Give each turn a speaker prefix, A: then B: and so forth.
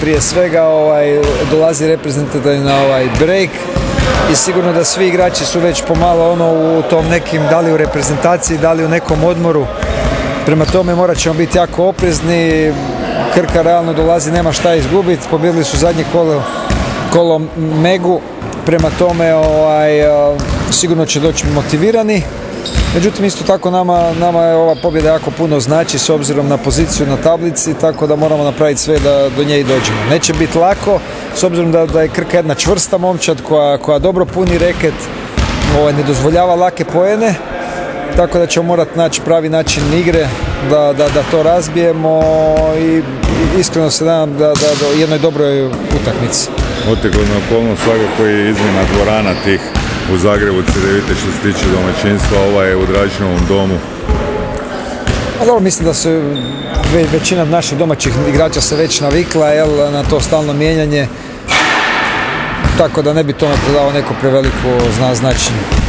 A: Prije svega ovaj, dolazi reprezentativni na ovaj break i sigurno da svi igrači su već pomalo ono u tom nekim, da li u reprezentaciji, da li u nekom odmoru. Prema tome morat ćemo biti jako oprezni. Krka realno dolazi, nema šta izgubiti. Pobjedili su zadnje kolo, kolo Megu. Prema tome ovaj, sigurno će doći motivirani. Međutim, isto tako nama, nama je ova pobjeda jako puno znači s obzirom na poziciju na tablici, tako da moramo napraviti sve da do nje i dođemo. Neće biti lako, s obzirom da, da je Krka jedna čvrsta momčad koja, koja dobro puni reket, ovaj, ne dozvoljava lake poene, tako da ćemo morati naći pravi način igre da, da, da to razbijemo i iskreno se nadam da, da jednoj dobroj utakmici.
B: Otegodna okolnost svakako je izmjena dvorana tih u Zagrebu Cedevite što se tiče domaćinstva, ova je u Dračinovom domu.
A: A dobro, mislim da se većina naših domaćih igrača se već navikla jel, na to stalno mijenjanje, tako da ne bi tome prodao neko preveliko zna, značenje.